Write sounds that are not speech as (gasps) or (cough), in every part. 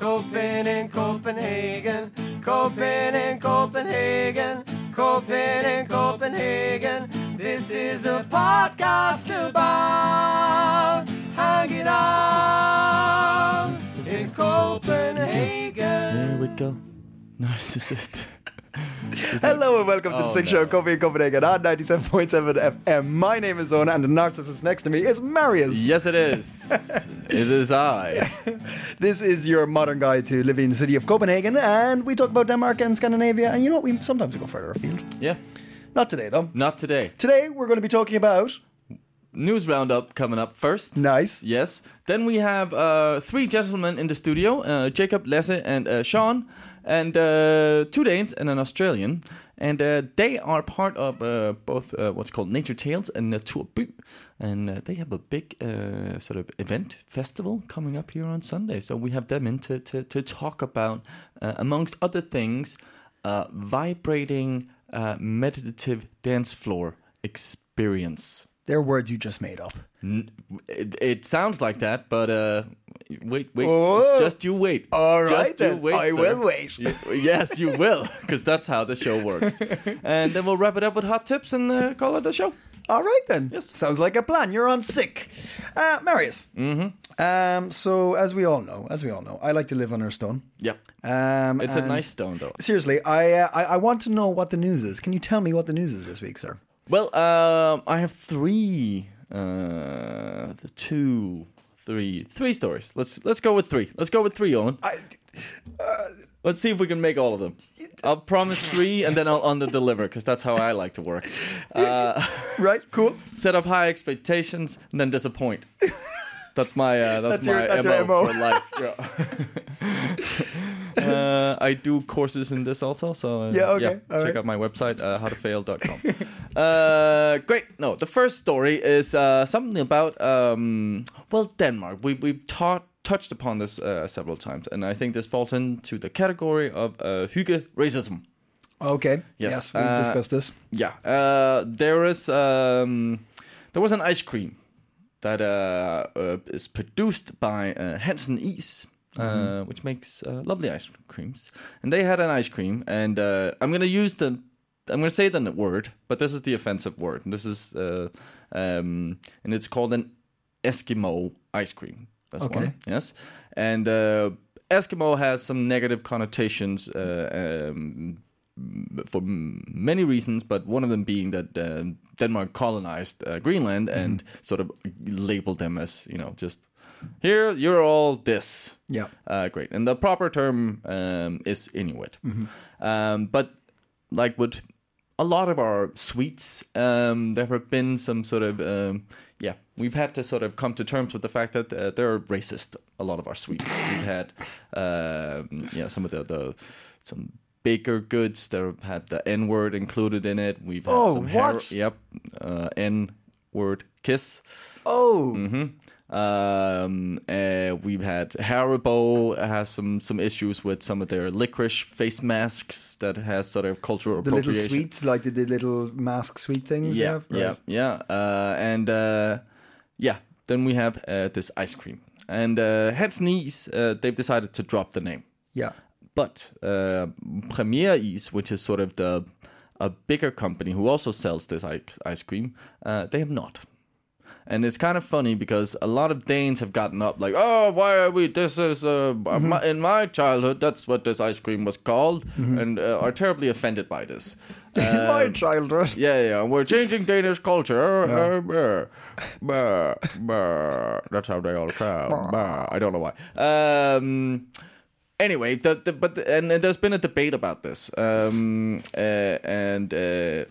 Copen in Copenhagen, Copen in Copenhagen, Copen in Copenhagen. This is a podcast about hanging out in Copenhagen. There we go. Narcissist. (laughs) Hello and welcome to the Oh, Six no. Show Coffee in Copenhagen on 97.7 FM. My name is Owen and the narcissist next to me is Marius. yes, it is. (laughs) it is I. (laughs) This is your modern guide to living in the city of Copenhagen and we talk about Denmark and Scandinavia and you know what, we sometimes we go further afield. Yeah. Not today though. Not today. Today we're going to be talking about News roundup coming up first. nice. Yes. Then we have uh, three gentlemen in the studio uh, Jacob, Lasse, and uh, Sean, and uh, two Danes and an Australian. And uh, they are part of uh, both uh, what's called Nature Tales and Naturby. And uh, they have a big uh, sort of event festival coming up here on Sunday. So we have them in to, to, to talk about, uh, amongst other things, uh, vibrating uh, meditative dance floor experience. They're words you just made up. N- It, it sounds like that, but uh, wait, wait, Oh. just you wait. All Just right you then. wait, I sir. will wait. You- yes, you will, because that's how the show works. (laughs) and then we'll wrap it up with hot tips and uh, call it a show. All right then. Yes. Sounds like a plan. You're on sick. Uh, Marius. Mm-hmm. Um, so as we all know, as we all know, I like to live under a stone. Yeah, Um, it's a nice stone though. Seriously, I, uh, I I want to know what the news is. Can you tell me what the news is this week, sir? Well, um, I have three, uh, the two, three, three stories. Let's let's go with three. Let's go with three, Owen. I, Let's see if we can make all of them. I'll promise three, and then I'll under deliver because that's how I like to work. Uh, (laughs) right, cool. (laughs) set up high expectations and then disappoint. (laughs) That's my uh, that's, That's your- my that's MO, your MO. for life. Yeah. (laughs) uh, I do courses in this also, so uh, Yeah, okay, all check right. out my website uh, howtofail.com. (laughs) uh, great. No, the first story is uh, something about um, well Denmark. We we've taught touched upon this uh, several times, and I think this falls into the category of uh, hygge racism. Okay. Yes, Yes, we discussed this. Yeah, uh, there is um, there was an ice cream that uh, uh, is produced by uh, Hansen Is, uh, which makes uh, lovely ice creams, and they had an ice cream, and uh, I'm gonna use the I'm gonna say the word, but this is the offensive word, and this is uh, um, and it's called an Eskimo ice cream. That's Okay. one. Yes, and uh, Eskimo has some negative connotations. Uh, um, for many reasons, but one of them being that uh, Denmark colonized uh, Greenland and sort of labeled them as you know just here you're all this. Yeah. Uh, great, and the proper term um, is Inuit. Um, but like with a lot of our sweets, um, there have been some sort of um, yeah, we've had to sort of come to terms with the fact that uh, they're racist. A lot of our sweets, we've had uh, yeah some of the, the some baker goods that have had the N word included in it. We've had Oh, some what? yep, uh, N word kiss. Oh, Mm-hmm. Um, uh, we've had Haribo has some some issues with some of their licorice face masks that has sort of cultural the little sweets, like the, the little mask sweet things. Yeah, have? yeah, Right. yeah. Uh, and uh, yeah, then we have uh, this ice cream. And uh, Hansens Is, uh, they've decided to drop the name. yeah. But uh, Premier Is, which is sort of the a bigger company who also sells this ice, ice cream, uh, they have not. And it's kind of funny because a lot of Danes have gotten up like, oh, why are we? This is uh, my, in my childhood. That's what this ice cream was called, and uh, are terribly offended by this. (laughs) In my childhood. Yeah, yeah, we're changing Danish culture. Uh, brr, brr. That's how they all sound. I don't know why. Um, anyway, the, the, but the, and, and there's been a debate about this, um, uh, and uh,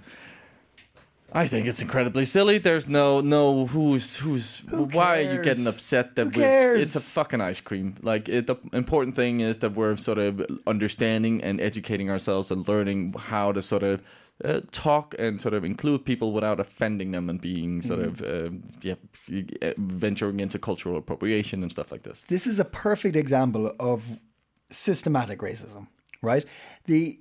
I think it's incredibly silly. There's no no who's who's why are you getting upset that Who we're it's a fucking ice cream. Like it, the important thing is that we're sort of understanding and educating ourselves and learning how to sort of uh, talk and sort of include people without offending them and being sort of uh, yeah venturing into cultural appropriation and stuff like this. This is a perfect example of systematic racism, right? The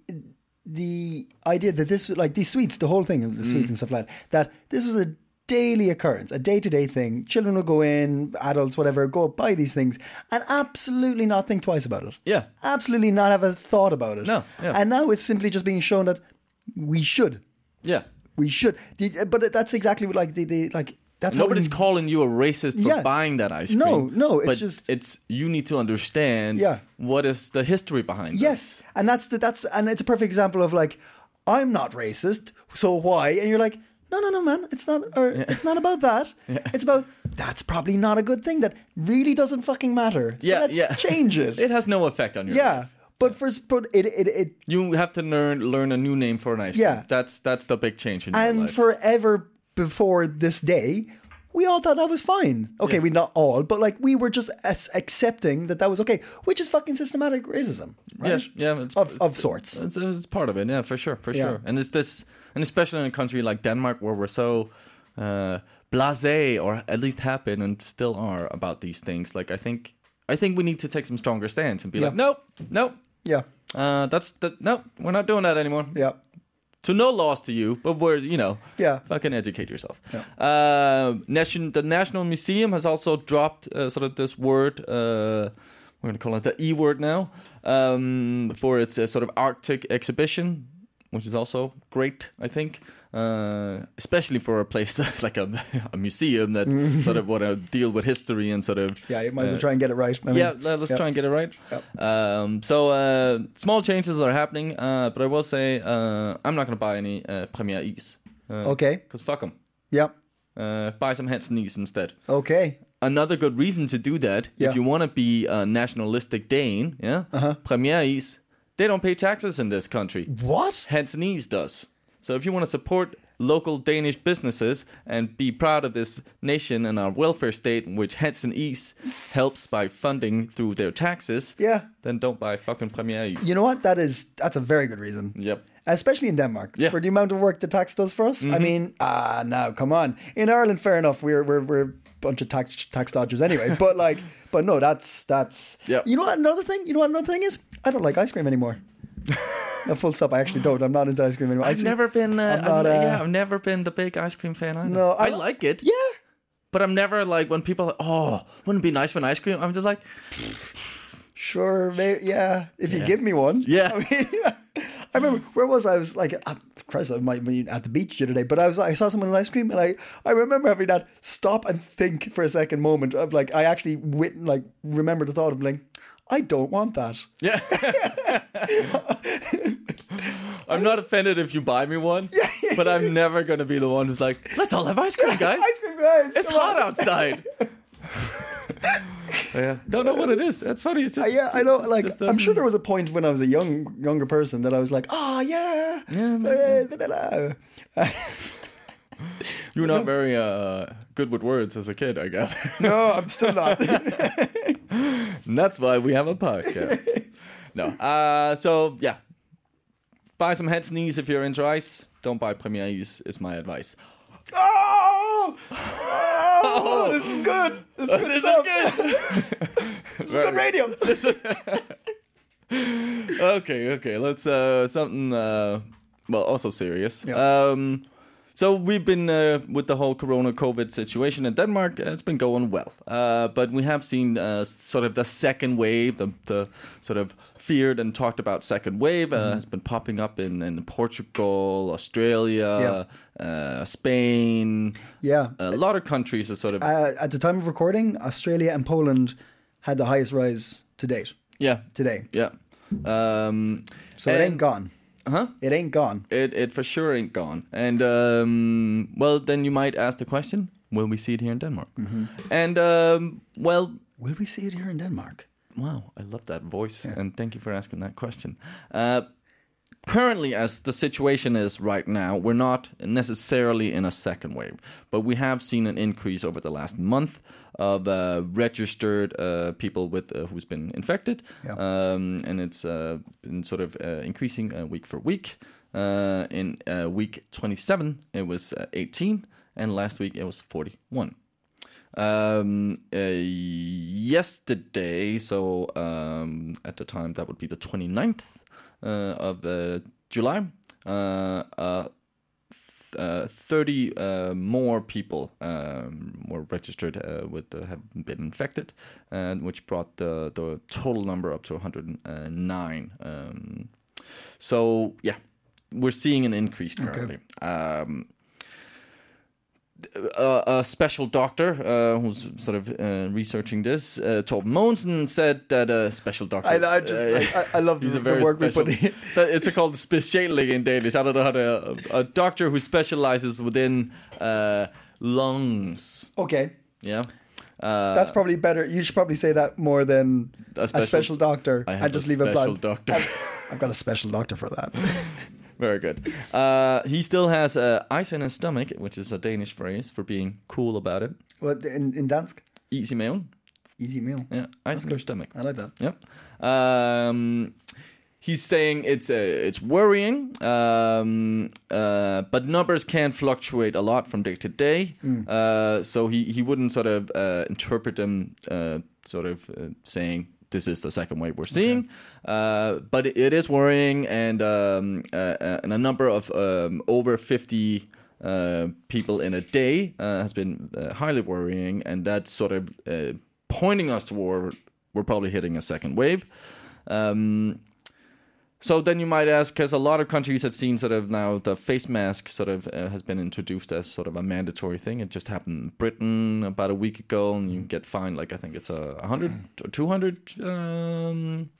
the idea that this like these sweets, the whole thing of the sweets mm. and stuff like that, that this was a daily occurrence, a day to day thing. Children will go in, adults, whatever, go buy these things and absolutely not think twice about it. Yeah. Absolutely not have a thought about it. No, yeah. And now it's simply just being shown that we should. Yeah. We should. But that's exactly what like the, the like that's Nobody's we- calling you a racist for Yeah. buying that ice cream. no, no, it's but just- it's you need to understand Yeah. what is the history behind this. Yes, and that's the, that's and it's a perfect example of like I'm not racist, so why? And you're like, no, no, no, man, it's not. Or it's not about that. (laughs) It's about that's probably not a good thing. That really doesn't fucking matter. So Yeah, let's yeah. change it. (laughs) It has no effect on your yeah, life. but for but it it it You have to learn learn a new name for an ice cream. Yeah. That's that's the big change in your and forever before this day. We all thought that was fine. Okay, we not all, but like we were just accepting that that was okay, which is fucking systematic racism, right? yeah, yeah, it's, of of sorts. It's, it's part of it, yeah, for sure, for Yeah. sure. And it's this, and especially in a country like Denmark where we're so uh, blasé, or at least have been and still are about these things. Like I think, I think we need to take some stronger stance and be like, nope, nope, Yeah, uh, that's the no, we're not doing that anymore. yeah, To no loss to you, but we're you know, Yeah. fucking educate yourself. Uh, nation, the National Museum has also dropped uh, sort of this word. Uh, we're gonna call it the E word now um, for its uh, sort of Arctic exhibition, which is also great, I think. Uh, especially for a place (laughs) like a, a museum that (laughs) sort of want to deal with history and sort of yeah. You might as well uh, try and get it right. I mean, yeah, let's yeah. try and get it right. Um, so uh, small changes are happening, uh, but I will say uh, I'm not going to buy any uh, Premier Is. Uh, Okay. Because fuck them. Yeah. Uh, buy some Hansen Is instead. Okay. Another good reason to do that, Yeah. if you want to be a nationalistic Dane, yeah, Uh-huh. Premier Is, they don't pay taxes in this country. What? Hansen Is does. So if you want to support local Danish businesses and be proud of this nation and our welfare state, which Hansen Is helps by funding through their taxes, Yeah. then don't buy fucking Premier Is. You know what? That is that's a very good reason. Yep. Especially in Denmark, Yeah. Mm-hmm. for the amount of work the tax does for us. I mean, ah, now come on. In Ireland, fair enough, we're we're we're bunch of tax tax dodgers anyway. but like, (laughs) but no, that's that's. Yeah. You know what? Another thing. You know what? Another thing is, I don't like ice cream anymore. (laughs) no, full stop. I actually don't. I'm not into ice cream anymore. I I've see- never been. Uh, I'm I'm not, uh, yeah, I've never been the big ice cream fan either. No, I, I like it. Yeah. but I'm never like when people are like, oh, wouldn't it be nice for an ice cream? I'm just like, Sure, may yeah. If you give me one, Yeah. (laughs) I mean, I remember where was I? I was like, uh, Christ, I might be at the beach the other day, but I was I saw someone with ice cream, and I I remember having that stop and think for a second moment of like I actually wit like remember the thought of like I don't want that. yeah. (laughs) I'm not offended if you buy me one, but I'm never gonna be the one who's like, let's all have ice cream, (laughs) guys. Ice cream, guys. It's hot on. outside. (laughs) yeah, don't know what it is. That's funny. It's Uh, just, yeah, I know. Like, just, I'm um, sure there was a point when I was a young younger person that I was like, oh yeah, Yeah, maybe. vanilla. (laughs) You were not very uh, good with words as a kid, I guess. (laughs) No, I'm still not. and (laughs) that's why we have a podcast. no. Uh, so, yeah. Buy some Hansens Is if you're into ice. Don't buy Premier Ease, is my advice. oh, oh, this is good. This is good This stuff. is good. (laughs) This is good radio. (laughs) okay, okay. Let's uh something uh well also serious. Yeah. Um so we've been uh, with the whole corona covid situation in Denmark uh, it's been going well. Uh but we have seen uh, sort of the second wave the the sort of feared and talked about second wave uh, Mm-hmm. has been popping up in, in Portugal, Australia, uh, Spain. Yeah. A lot of countries are sort of Uh, at the time of recording, Australia and Poland had the highest rise to date. yeah, Today, yeah. Um so it ain't gone. Huh? It ain't gone. It it for sure ain't gone. And um, well, then you might ask the question: Will we see it here in Denmark? And um, well, Will we see it here in Denmark? wow, I love that voice, and thank you for asking that question. Uh, currently, as the situation is right now, we're not necessarily in a second wave, but we have seen an increase over the last month of uh, registered uh, people with uh, who's been infected, Yeah. um, and it's uh, been sort of uh, increasing uh, week for week. Uh, in uh, week 27, it was uh, 18, and last week it was 41. Um, uh, yesterday, so um, at the time that would be the 29th uh, of uh, July, uh, uh, uh, 30 uh, more people um, were registered uh, with uh, have been infected, and which brought the the total number up to 109. Um, so yeah, we're seeing an increase currently. Um, a, a special doctor uh, who's sort of uh, researching this, uh, Torben Mogensen, said that a special doctor. I, I just I, I- I love the, the very work we special. put in. (laughs) that- it's called speciallæge in Danish. I don't know how to. A, doctor who specializes within uh, lungs. Okay, Yeah. Uh, that's probably better. You should probably say that more than A a special- special, doctor I and just leave it special blank. doctor. I've, I've got a special doctor for that. (laughs) Very good. Uh, he still has uh, ice in his stomach, which is a Danish phrase for being cool about it. What in, in dansk? Easy meal. Easy meal. Yeah, ice in your stomach. I like that. Yep. Um, he's saying it's uh, it's worrying, um, uh, but numbers can fluctuate a lot from day to day. Uh, so he, he wouldn't sort of uh, interpret them uh, sort of uh, saying this is the second wave we're seeing. Uh, but it, is worrying, and um, uh, uh, and a number of um, over fifty. Uh, people in a day uh, has been uh, highly worrying, and that's sort of uh, pointing us toward we're probably hitting a second wave. Um, so then you might ask, because a lot of countries have seen sort of now the face mask sort of uh, has been introduced as sort of a mandatory thing. It just happened in Britain about a week ago, and you get fined like I think it's a hundred or two hundred um,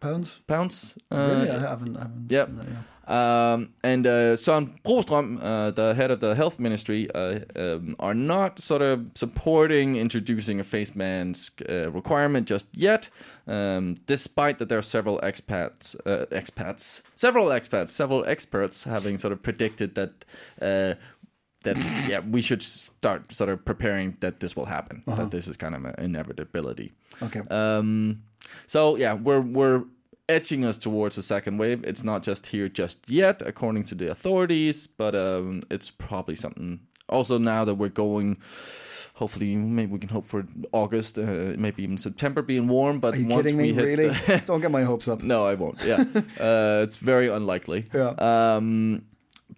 Pounds? pounds. Uh, really? I haven't. I haven't seen that, yeah. Um, and uh, Brostrøm, uh, the head of the health ministry, uh, um, are not sort of supporting introducing a face mask uh, requirement just yet, um, despite that there are several expats, uh, expats, several expats, several experts having sort of predicted that. Uh, that yeah, we should start sort of preparing that this will happen. That this is kind of an inevitability. Okay. Um, so yeah, we're we're edging us towards a second wave. It's not just here just yet, according to the authorities, but um, it's probably something. Also, now that we're going, hopefully, maybe we can hope for August, uh, maybe even September being warm. But Are you once kidding we me? hit Really? the- (laughs) Don't get my hopes up. no, I won't. Yeah, (laughs) uh, it's very unlikely. Yeah. Um,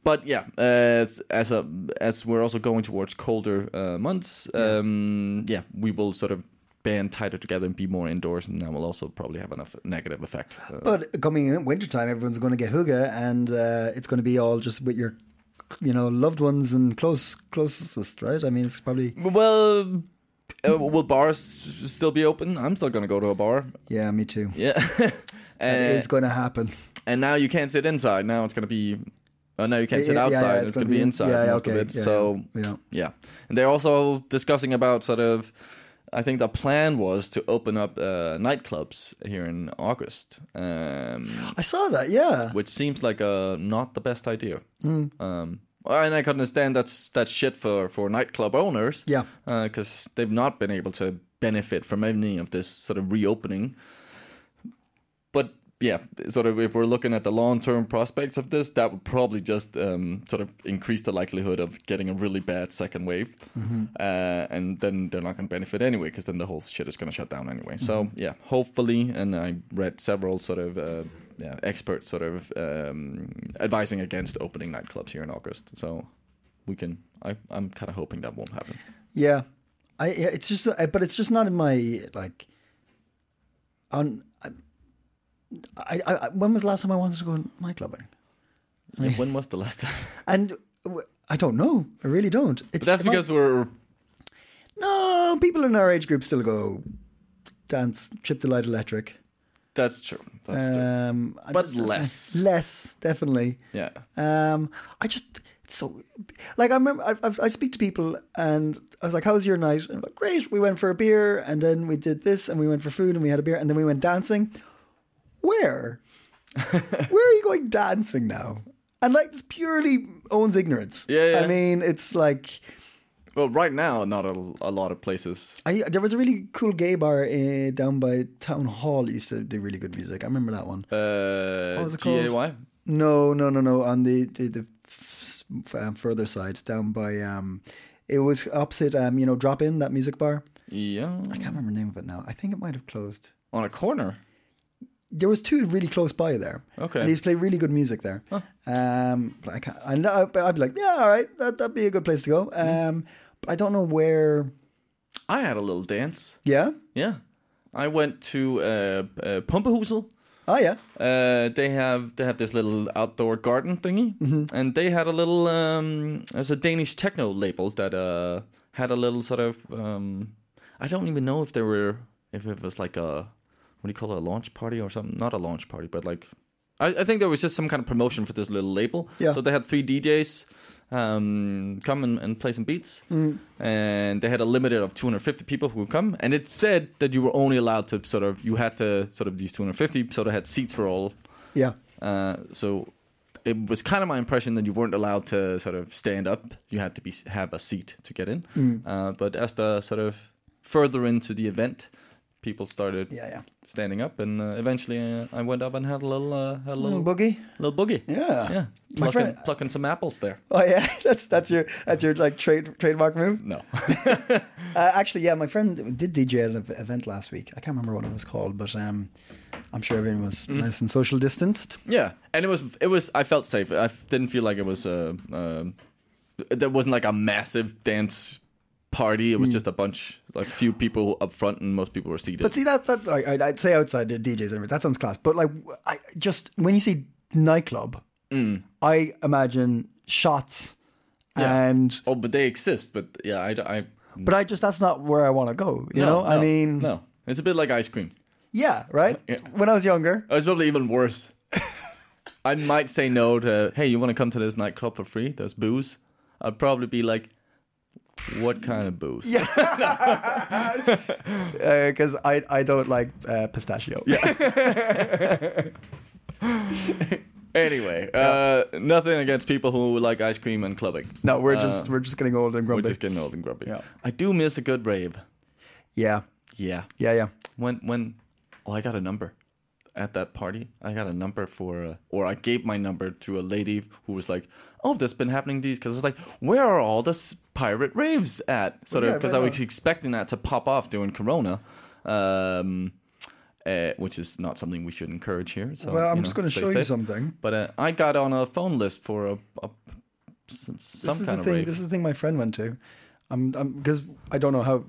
but yeah, as as a as we're also going towards colder uh, months, um, yeah, we will sort of band tighter together and be more indoors, and that will also probably have enough negative effect. Uh, But coming in wintertime, everyone's going to get hygge, and uh, it's going to be all just with your, you know, loved ones and close closest, right? I mean, it's probably well, uh, will bars still be open? I'm still going to go to a bar. yeah, me too. Yeah, (laughs) It is going to happen. and now you can't sit inside. Now it's going to be. Oh, now you can't sit Yeah, yeah, outside. yeah, it's, going to be inside Yeah, most okay. of it. so yeah. Yeah, and they're also discussing about sort of. I think the plan was to open up uh, nightclubs here in August, um, I saw that. Yeah, which seems like a not the best idea. Um, and I can understand that's that's shit for for nightclub owners. Yeah. because they've not been able to benefit from any of this sort of reopening. But yeah, sort of if we're looking at the long term prospects of this, that would probably just um, sort of increase the likelihood of getting a really bad second wave, uh, and then they're not going to benefit anyway because then the whole shit is going to shut down anyway. So yeah, hopefully, and I read several sort of. Uh, yeah, experts sort of um, advising against opening nightclubs here in August. So we can. I, I'm kind of hoping that won't happen. yeah. I it's just, but it's just not in my like. On, I, I, I when was the last time I wanted to go nightclubbing? when was the last time? (laughs) And w- I don't know. I really don't. It's But that's because we're no people in our age group still go dance, trip to light electric. That's true. That's. Um, I But just- less. less definitely. Yeah. Um, I just so like I remember I, I, I speak to people and I was like, "How was your night?" And I'm like, "Great. We went for a beer and then we did this and we went for food and we had a beer and then we went dancing." Where? (laughs) Where are you going dancing now? And like, this purely owns ignorance. Yeah, yeah. I mean, it's like Well, right now, not a, a lot of places. I, there was a really cool gay bar uh, down by Town Hall. that used to do really good music. I remember that one. Uh, What was it called? G-A-Y? No, no, no, no. On the the, the f- f- um, further side, down by um, it was opposite um, you know, Drop In that music bar. Yeah. I can't remember the name of it now. I think it might have closed. On a corner. There was two really close by there. Okay. And they used to play really good music there. Um, but I can't, I, I'd be like, yeah, all right, that, that'd be a good place to go. Um, but I don't know where. I had a little dance. Yeah. Yeah. I went to uh, uh. Oh yeah. Uh, they have they have this little outdoor garden thingy, and they had a little um, as a Danish techno label that uh, had a little sort of um, I don't even know if there were if it was like a what do you call it a launch party or something not a launch party but like I, I think there was just some kind of promotion for this little label. Yeah. So they had three DJs um, come and, and play some beats, and they had a limit of 250 people who would come. And it said that you were only allowed to sort of you had to sort of these 250 sort of had seats for all. Yeah. Uh, so it was kind of my impression that you weren't allowed to sort of stand up. You had to be have a seat to get in. Uh, but as the sort of further into the event, people started Yeah, yeah. standing up, and uh, eventually uh, I went up and had a little uh, had a Little little boogie. little boogie. Yeah. Yeah, My plucking, friend- plucking some apples there. Oh yeah, (laughs) that's that's your that's your like trade trademark move. No, (laughs) Uh, actually, yeah, my friend did DJ at an event last week. I can't remember what it was called, but um, I'm sure everyone was nice and social distanced. yeah, and it was it was I felt safe. I didn't feel like it was uh, um there wasn't like a massive dance party. It was hmm. just a bunch like few people up front, and most people were seated. But see that that like, I'd say outside the DJs and that sounds class. But like, I just when you see nightclub, hmm. I imagine shots Yeah. and. Oh, but they exist. But yeah, I, I But I just that's not where I want to go. You no, know, I mean, no, it's a bit like ice cream. yeah, right. (laughs) Yeah. When I was younger, Oh, was probably even worse. (laughs) I might say no to, hey, you want to come to this nightclub for free? There's booze. I'd probably be like, what kind of booze? Yeah. because (laughs) uh, I I don't like uh, pistachio. Yeah. (laughs) Anyway, uh, nothing against people who like ice cream and clubbing. No, we're just we're just getting old and grubby. We're just getting old and grumpy. Yeah. I do miss a good rave. Yeah, Yeah. yeah, yeah. When when oh I got a number at that party. I got a number for uh, or I gave my number to a lady who was like, "Oh, there's been happening these because I was like, where are all the pirate raves at?" Sort of Yeah, because right I was expecting that to pop off during Corona. Um, uh, which is not something we should encourage here. So, Well, I'm you just going to show you something. But uh, I got on a phone list for a, a some, This some kind of thing. rave. This is the thing my friend went to. I'm because I don't know how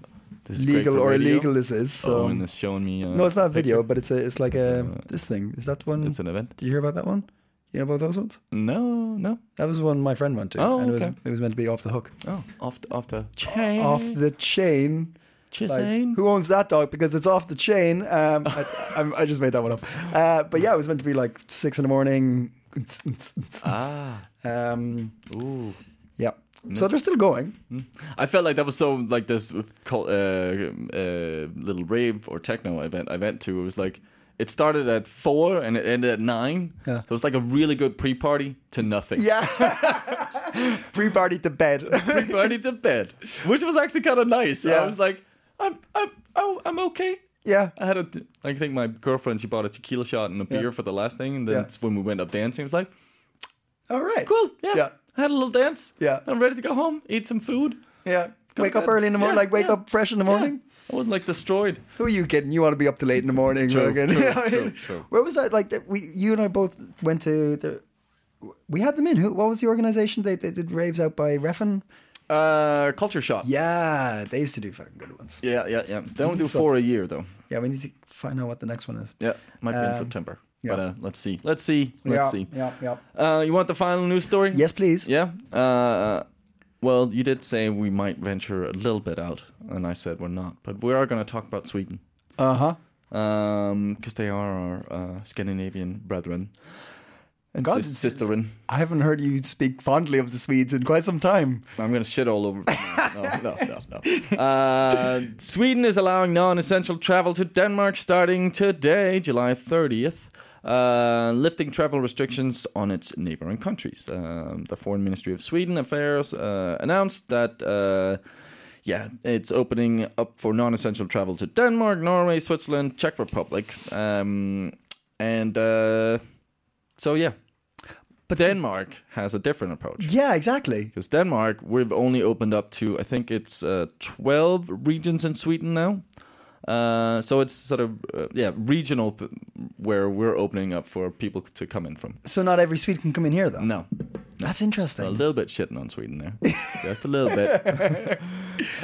This legal or radio. illegal this is. So oh, and it's showing me. Uh, no, it's not a video, picture. but it's a it's like a It's a- this thing. Is that one? It's an event. Did you hear about that one? You know about those ones? No, no. That was one my friend went to, Oh, and it was okay. it was meant to be off the hook, Oh, off the, off the (gasps) chain. off the chain. Like, who owns that dog? Because it's off the chain. Um, I, (laughs) I, I just made that one up. Uh, but yeah, it was meant to be like six in the morning. Ah, Um, ooh. yeah. So they're still going. I felt like that was so like this uh, uh, little rave or techno event I went to. It was like it started at four and it ended at nine. Yeah. So it was like a really good pre-party to nothing. Yeah. (laughs) Free party to bed. Pre-party to bed, which was actually kind of nice. Yeah. I was like, I'm, I'm, oh, I'm okay. yeah. I had a, I think my girlfriend she bought a tequila shot and a beer Yeah. for the last thing, and then Yeah. when we went up dancing, it was like, All right. cool, yeah. Yeah. I had a little dance. Yeah. I'm ready to go home, eat some food. Yeah. Go wake up early in the morning. Like wake up fresh in the morning. I wasn't like destroyed. Who are you kidding? You want to be up till late in the morning? True, true, You know what I true, mean? true. Where was that? Like that we, you and I both went to the. We had them in. Who? What was the organization? They, they did raves out by Refn. Uh, culture shop. Yeah, they used to do fucking good ones. yeah, yeah. yeah. They only do four a year though. Yeah, we need to find out what the next one is. Yeah, might be in Um, September. yeah. But uh, let's see. Let's see. Let's yeah, see. Yeah, yeah. Uh, you want the final news story? Yes, please. Yeah. Uh, well, you did say we might venture a little bit out, and I said we're not. But we are going to talk about Sweden. Uh huh. because they are our uh, Scandinavian brethren and God, sis- sisterin. I haven't heard you speak fondly of the Swedes in quite some time. I'm gonna shit all over. No, no, no, no. Uh, Sweden is allowing non-essential travel to Denmark starting today, July 30th. Uh, lifting travel restrictions on its neighboring countries. Um, the Foreign Ministry of Sweden Affairs uh, announced that. Uh, yeah, it's opening up for non-essential travel to Denmark, Norway, Switzerland, Czech Republic, um, and uh, so yeah. But Denmark has a different approach. Yeah, exactly. Because Denmark, we've only opened up to I think it's uh, twelve regions in Sweden now. Uh, so it's sort of uh, yeah regional th- where we're opening up for people to come in from. So not every Swede can come in here, though. No, That's interesting. a little bit shitting on Sweden there, (laughs) just a little bit.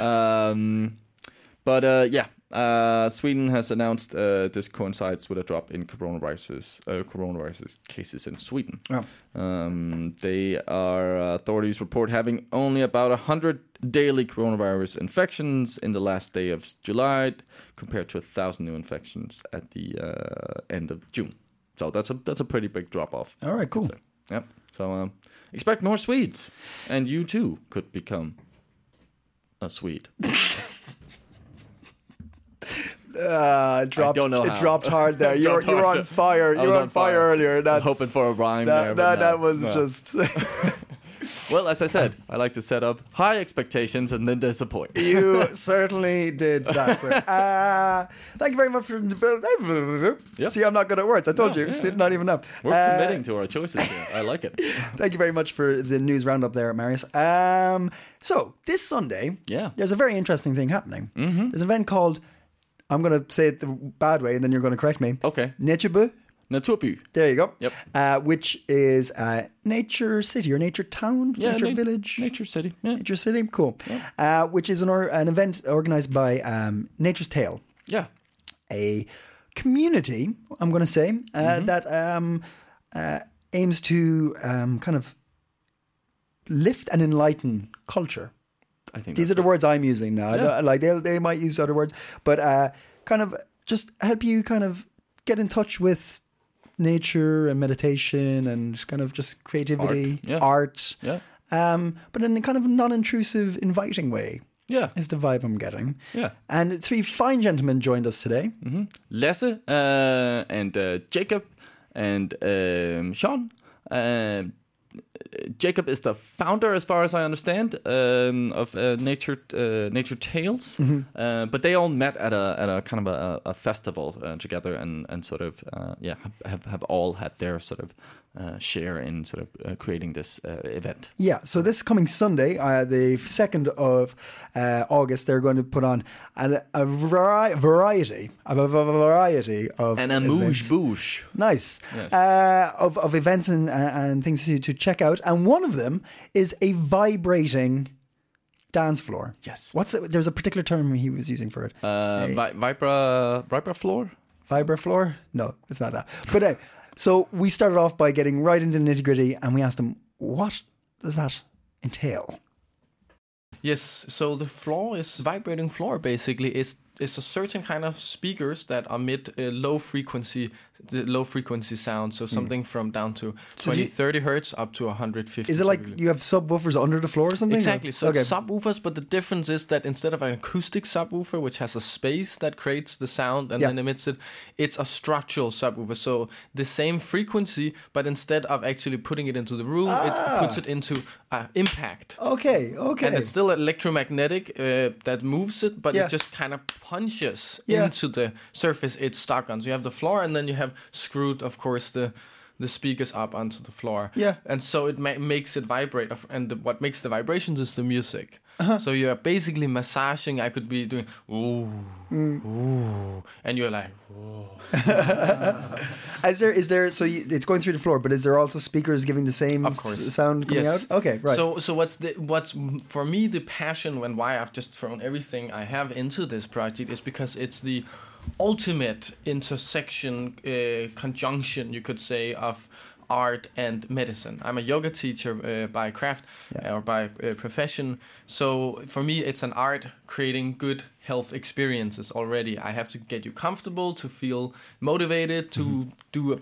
(laughs) um, but uh, yeah, uh, Sweden has announced uh, this coincides with a drop in coronavirus uh, coronavirus cases in Sweden. Oh. Um, they are uh, authorities report having only about hundred daily coronavirus infections in the last day of July, compared to a thousand new infections at the uh, end of June. So that's a that's a pretty big drop off. All right, cool. Yep. So um, expect more Swedes, and you too could become a Swede. (laughs) Uh, it dropped, don't know it how. dropped hard (laughs) there. You were, Dropped you were on fire. You were on fire, earlier. That's, hoping for a rhyme that, but that, no, that was no. just. (laughs) (laughs) well, as I said, I like to set up high expectations and then disappoint. you certainly did that, sir. Uh, thank you very much for. Yep. See, I'm not good at words. I told No, you. yeah. Not even know. We're Uh, committing to our choices here. I like it. Thank you very much for the news roundup there, Marius. Um, so this Sunday, Yeah. there's a very interesting thing happening. Mm-hmm. There's an event called. I'm going to say it the bad way, and then you're going to correct me. Okay. Naturebu. Naturby. There you go. Yep. Uh, which is uh, Nature City or Nature Town, Yeah, Nature na- Village, Nature City. Yeah. Nature City. Cool. Uh, which is an, or- an event organized by um, Nature's Tale, Yeah. a community. I'm going to say uh, Mm-hmm. that um, uh, aims to um, kind of lift and enlighten culture. I think These are the words I'm using now. Yeah. Like they they might use other words, but uh, kind of just help you kind of get in touch with nature and meditation and kind of just creativity, Art, yeah. art. Yeah. Um, but in a kind of non-intrusive, inviting way Yeah. is the vibe I'm getting. Yeah. And three fine gentlemen joined us today. Lasse uh, and uh, Jacob and um, Sean. Um, Jacob is the founder, as far as I understand, um, of uh, Nature uh, Nature Tales. Uh, but they all met at a at a kind of a, a festival uh, together, and and sort of uh, yeah have have all had their sort of uh, share in sort of uh, creating this uh, event. Yeah, so this coming Sunday, uh, the 2nd of uh, August, they're going to put on a, a vari- variety, of a, a variety of a events. mouche bouche. Nice. Yes. Uh, of, of events and, and things to, to check out. And one of them is a vibrating dance floor. Yes. What's it? There's a particular term he was using for it. Uh, vi- Vibra Vibra floor. Vibra floor? No, it's not that. But so we started off by getting right into the nitty gritty and we asked him, what does that entail? Yes, so the floor is vibrating floor basically. It's it's a certain kind of speakers that emit a low frequency the low frequency sound. So something from down to 20 you- 30 hertz up to 150. Is it like you have subwoofers under the floor or something? Exactly. Or- So okay. subwoofers, but the difference is that instead of an acoustic subwoofer, which has a space that creates the sound and Yeah. then emits it, it's a structural subwoofer. So the same frequency, but instead of actually putting it into the room, it puts it into uh, impact. okay, Ah. okay. And it's still electromagnetic uh, that moves it, but Yeah. it just kind of punches Yeah. into the surface it's stuck on. So you have the floor, and then you have screwed, of course, the the speakers up onto the floor. Yeah. And so it ma- makes it vibrate, of- and the, what makes the vibrations is the music. Uh-huh. So you're basically massaging. I could be doing ooh, Mm. ooh, and you're like, ooh. (laughs) Is there is there so you, it's going through the floor, but is there also speakers giving the same s- sound coming Yes. out? Okay, right. So, so what's the what's for me the passion when why I've just thrown everything I have into this project is because it's the ultimate intersection uh, conjunction you could say of art and medicine. I'm a yoga teacher uh, by craft Yeah. or by uh, profession. So for me, it's an art creating good health experiences already. I have to get you comfortable, to feel motivated, to do a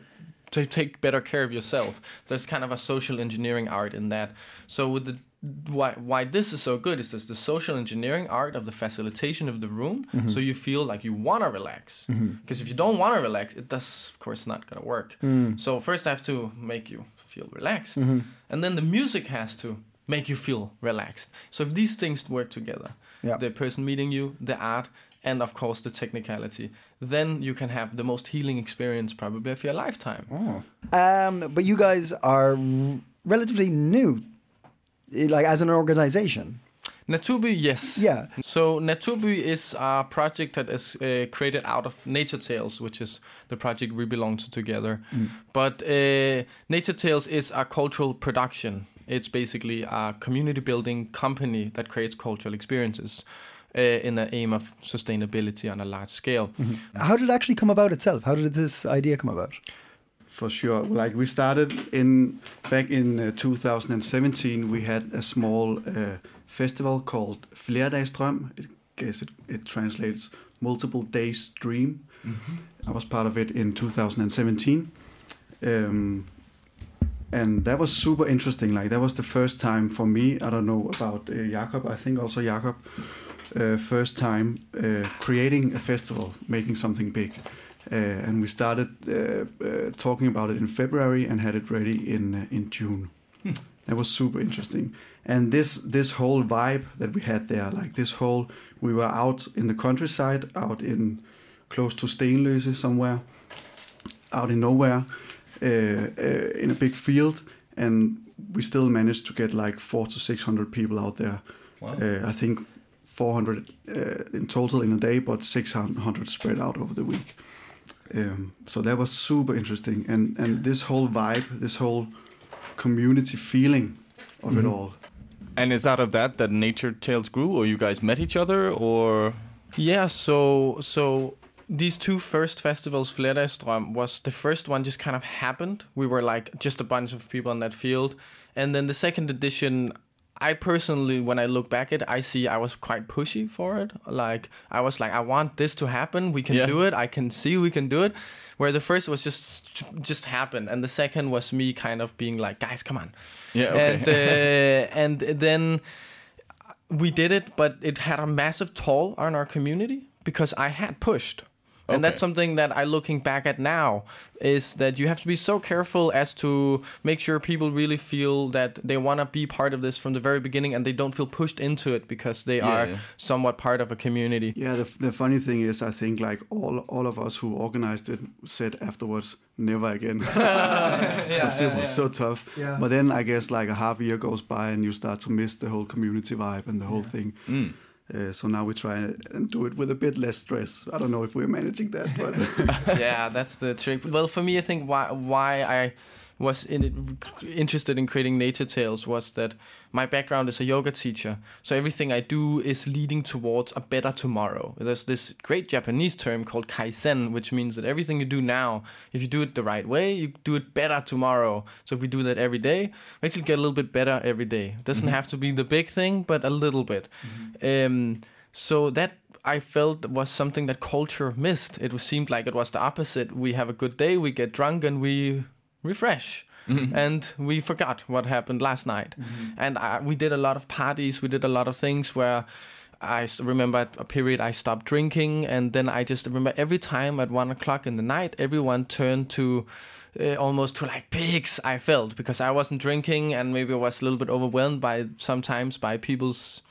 to take better care of yourself. So it's kind of a social engineering art in that. So with the why why this is so good is this the social engineering art of the facilitation of the room, mm-hmm. so you feel like you want to relax. Mm-hmm. Because if you don't want to relax, it does of course not gonna work. Mm. So first I have to make you feel relaxed, mm-hmm. and then the music has to make you feel relaxed. So if these things work together, Yeah. the person meeting you, the art, and of course the technicality, then you can have the most healing experience probably of your lifetime. Oh. Um, but you guys are r- relatively new, like as an organization. Naturby, yes. Yeah. So Naturby is a project that is uh, created out of Nature Tales, which is the project we belong to together. But uh, Nature Tales is a cultural production. It's basically a community building company that creates cultural experiences uh, in the aim of sustainability on a large scale. How did it actually come about itself? How did this idea come about? For sure. Like we started in back in uh, 2017, we had a small uh, festival called Flerdagsdrøm. I guess it, it translates multiple days dream. I was part of it in 2017. Um, and that was super interesting. Like that was the first time for me. I don't know about uh, Jakob. I think also Jakob. Uh, first time uh, creating a festival, making something big. Uh, and we started uh, uh, talking about it in February and had it ready in uh, in June. That was super interesting. And this this whole vibe that we had there, like this whole, we were out in the countryside, out in close to Stenløse somewhere, out in nowhere, uh, uh, in a big field, and we still managed to get like four to six hundred people out there. Uh, I think 400 uh, in total in a day, but 600 spread out over the week. Um, so that was super interesting, and and this whole vibe, this whole community feeling of it all. And is out of that that Nature Tales grew, or you guys met each other, or Yeah, so so these two first festivals, Flerdagsdrøm, was the first one just kind of happened. We were like just a bunch of people in that field. And then the second edition, I personally, when I look back at it, I see I was quite pushy for it. Like I was like, I want this to happen. We can Yeah. do it. I can see we can do it. Where the first was just just happened, and the second was me kind of being like, guys, come on. yeah, okay. And uh, and then we did it, but it had a massive toll on our community because I had pushed. And that's something that I looking back at now is that you have to be so careful as to make sure people really feel that they want to be part of this from the very beginning and they don't feel pushed into it because they Yeah, are yeah. somewhat part of a community. Yeah, the, the funny thing is, I think like all all of us who organized it said afterwards, never again. Because (laughs) (laughs) it was so tough. Yeah. But then I guess like a half year goes by and you start to miss the whole community vibe and the whole thing. Mm. Uh, so now we try and do it with a bit less stress. I don't know if we're managing that, but (laughs) yeah, that's the trick. Well, for me, I think why why I was in it, interested in creating Nature Tales was that my background is a yoga teacher, so everything I do is leading towards a better tomorrow. There's this great Japanese term called kaizen, which means that everything you do now, if you do it the right way, you do it better tomorrow. So if we do that every day, we actually get a little bit better every day. It doesn't have to be the big thing, but a little bit. Um, so that I felt was something that culture missed. It was seemed like it was the opposite. We have a good day, we get drunk, and we refresh. And we forgot what happened last night. And I, we did a lot of parties. We did a lot of things where I remember at a period I stopped drinking, and then I just remember every time at one o'clock in the night, everyone turned to uh, almost to like pigs. I felt because I wasn't drinking, and maybe I was a little bit overwhelmed by sometimes by people's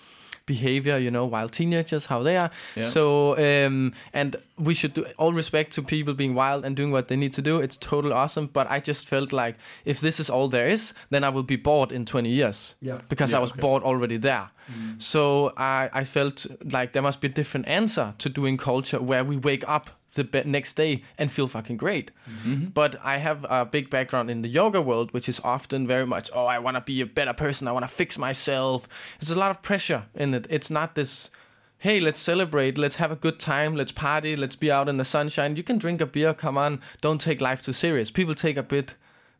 behavior, you know, wild teenagers, how they are. Yeah. So, um, and we should do all respect to people being wild and doing what they need to do. It's totally awesome. But I just felt like if this is all there is, then I will be bored in 20 years. Yeah. Because Yeah, I was okay. bored already there. So I, I felt like there must be a different answer to doing culture where we wake up the next day and feel fucking great. Mm-hmm. But I have a big background in the yoga world, which is often very much, oh, I want to be a better person. I want to fix myself. There's a lot of pressure in it. It's not this, hey, let's celebrate, let's have a good time, let's party, let's be out in the sunshine. You can drink a beer, come on. Don't take life too serious. People take a bit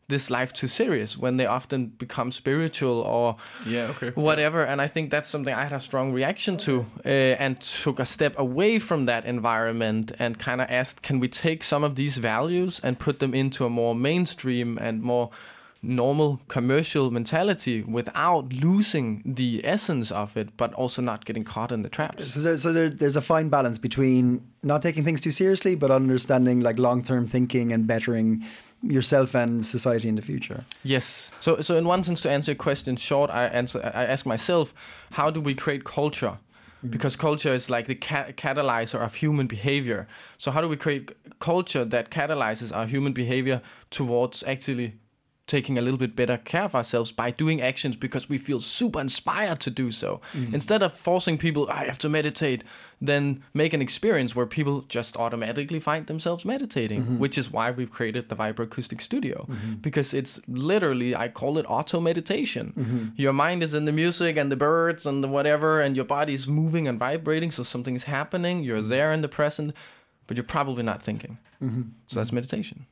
this life too serious when they often become spiritual or Yeah, okay. whatever. And I think that's something I had a strong reaction to uh, and took a step away from that environment and kind of asked, can we take some of these values and put them into a more mainstream and more normal commercial mentality without losing the essence of it, but also not getting caught in the traps. So, there, so there, there's a fine balance between not taking things too seriously, but understanding like long-term thinking and bettering yourself and society in the future. Yes. So, so in one sense, to answer your question short, I answer. I ask myself, how do we create culture? Mm. Because culture is like the ca- catalyzer of human behavior. So, how do we create culture that catalyzes our human behavior towards actually taking a little bit better care of ourselves by doing actions because we feel super inspired to do so. Mm-hmm. Instead of forcing people, I have to meditate, then make an experience where people just automatically find themselves meditating, mm-hmm. which is why we've created the Vibroacoustic Studio. Mm-hmm. Because it's literally, I call it auto meditation. Your mind is in the music and the birds and the whatever, and your body is moving and vibrating, so something is happening. You're there in the present, but you're probably not thinking. So that's meditation.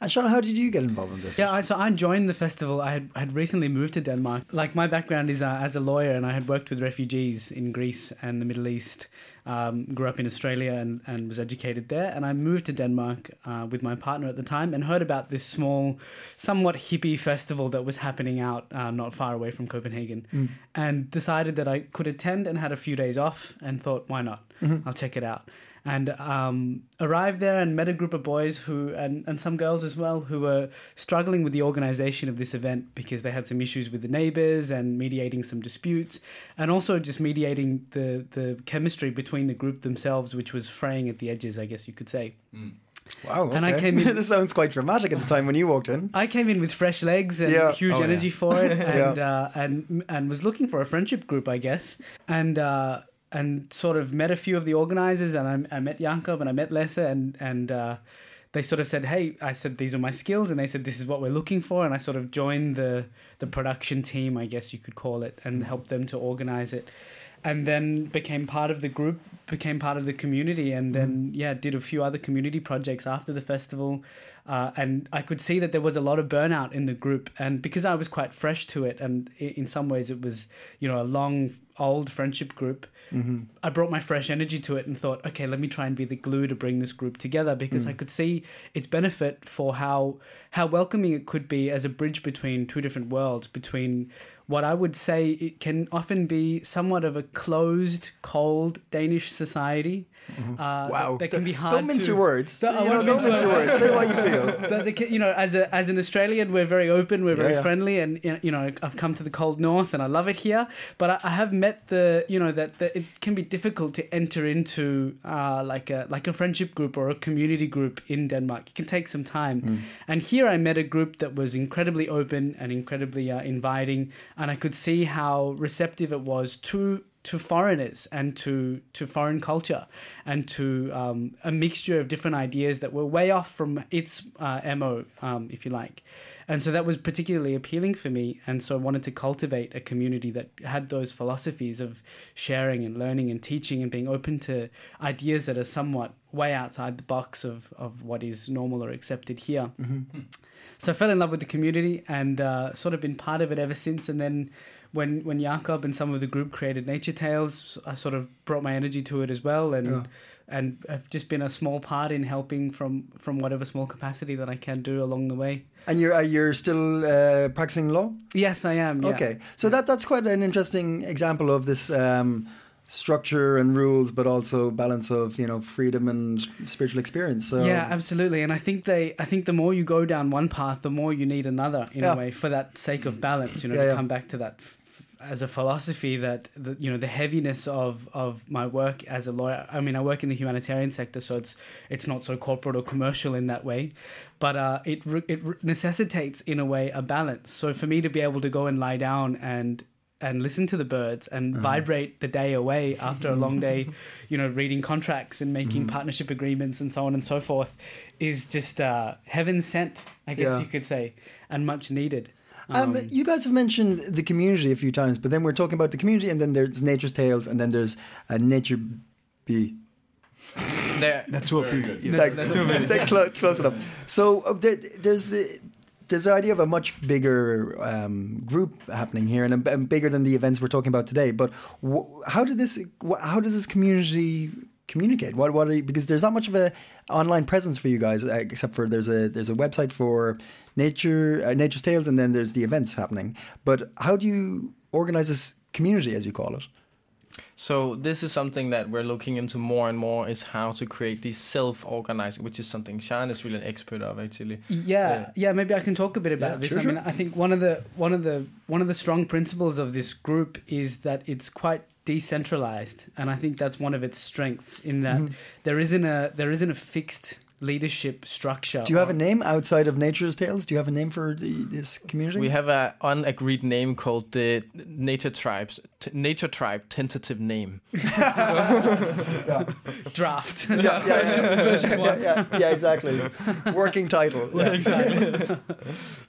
And Sean, how did you get involved in this? Yeah, I, so I joined the festival. I had, had recently moved to Denmark. Like my background is uh, as a lawyer, and I had worked with refugees in Greece and the Middle East. Um, grew up in Australia and, and was educated there. And I moved to Denmark uh, with my partner at the time and heard about this small, somewhat hippie festival that was happening out uh, not far away from Copenhagen, and decided that I could attend and had a few days off and thought, why not? I'll check it out and um, arrived there and met a group of boys who and, and some girls as well who were struggling with the organization of this event because they had some issues with the neighbors and mediating some disputes and also just mediating the the chemistry between the group themselves which was fraying at the edges i guess you could say Wow. Okay. And I came in- (laughs) this sounds quite dramatic at the time when you walked in. I came in with fresh legs and Yeah. huge Oh, energy for it, (laughs) and Yeah. uh, and and was looking for a friendship group, I guess, and uh, and sort of met a few of the organizers, and I, I met Jakob and I met Lasse, and and uh, they sort of said, "Hey," I said, "These are my skills," and they said, "This is what we're looking for," and I sort of joined the the production team, I guess you could call it, and helped them to organize it. And then became part of the group, became part of the community, and then yeah, did a few other community projects after the festival. Uh, and I could see that there was a lot of burnout in the group, and because I was quite fresh to it, and in some ways it was, you know, a long, old friendship group. Mm-hmm. I brought my fresh energy to it and thought, okay, let me try and be the glue to bring this group together because mm. I could see its benefit for how how welcoming it could be as a bridge between two different worlds, between what I would say it can often be somewhat of a closed, cold Danish society. Mm-hmm. Uh, Wow. that can be hard. Don't mince to, your words. Don't- I you know, don't mince mince your words. Say what you feel. (laughs) but the, you know, as a as an Australian, we're very open, we're very yeah. friendly, and you know, I've come to the cold north and I love it here. But I, I have met the, you know, that, that it can be difficult to enter into uh, like a like a friendship group or a community group in Denmark. It can take some time. And here I met a group that was incredibly open and incredibly uh, inviting, and I could see how receptive it was to to foreigners and to to foreign culture and to um, a mixture of different ideas that were way off from its uh, mo, um, if you like. And so that was particularly appealing for me. And so I wanted to cultivate a community that had those philosophies of sharing and learning and teaching and being open to ideas that are somewhat way outside the box of, of what is normal or accepted here. So I fell in love with the community and uh, sort of been part of it ever since. And then when when Jakob and some of the group created Nature Tales, I sort of brought my energy to it as well, and Yeah. and I've just been a small part in helping from from whatever small capacity that I can do along the way. And you're uh, you're still uh, practicing law. Yes, I am. Yeah. Okay, so that that's quite an interesting example of this um, structure and rules, but also balance of you know freedom and spiritual experience. So Yeah, absolutely. And I think they, I think the more you go down one path, the more you need another in Yeah. a way for that sake of balance. You know, Yeah, to yeah. come back to that as a philosophy that the, you know the heaviness of of my work as a lawyer. I mean, I work in the humanitarian sector, so it's it's not so corporate or commercial in that way, but uh, it it necessitates in a way a balance. So for me to be able to go and lie down and and listen to the birds and vibrate the day away after a long day, (laughs) you know, reading contracts and making partnership agreements and so on and so forth is just uh, heaven sent, I guess Yeah. you could say, and much needed. Um, you guys have mentioned the community a few times, but then we're talking about the community, and then there's Nature's Tales, and then there's uh, Nature Bee. There, Naturby. (laughs) That- that (laughs) clo- close enough. So uh, there, there's the, there's the idea of a much bigger um, group happening here, and, and bigger than the events we're talking about today. But how did this? How does this community communicate? What what are you, because there's not much of a online presence for you guys uh, except for there's a there's a website for nature uh, nature's tales and then there's the events happening. But how do you organize this community as you call it? So this is something that we're looking into more and more is how to create these self-organizing, which is something Sean is really an expert of actually. Yeah, yeah. Maybe I can talk a bit about Yeah, this. sure, I mean, I think one of the one of the one of the strong principles of this group is that it's quite decentralized, and I think that's one of its strengths in that Mm-hmm. there isn't a there isn't a fixed leadership structure. Do you have a name outside of Nature's Tales? Do you have a name for the, this community? We have an unagreed name called the Nature Tribes t- Nature Tribe tentative name. (laughs) draft? yeah, yeah, yeah. (laughs) yeah, yeah, yeah, exactly. Working title. Yeah. (laughs) exactly.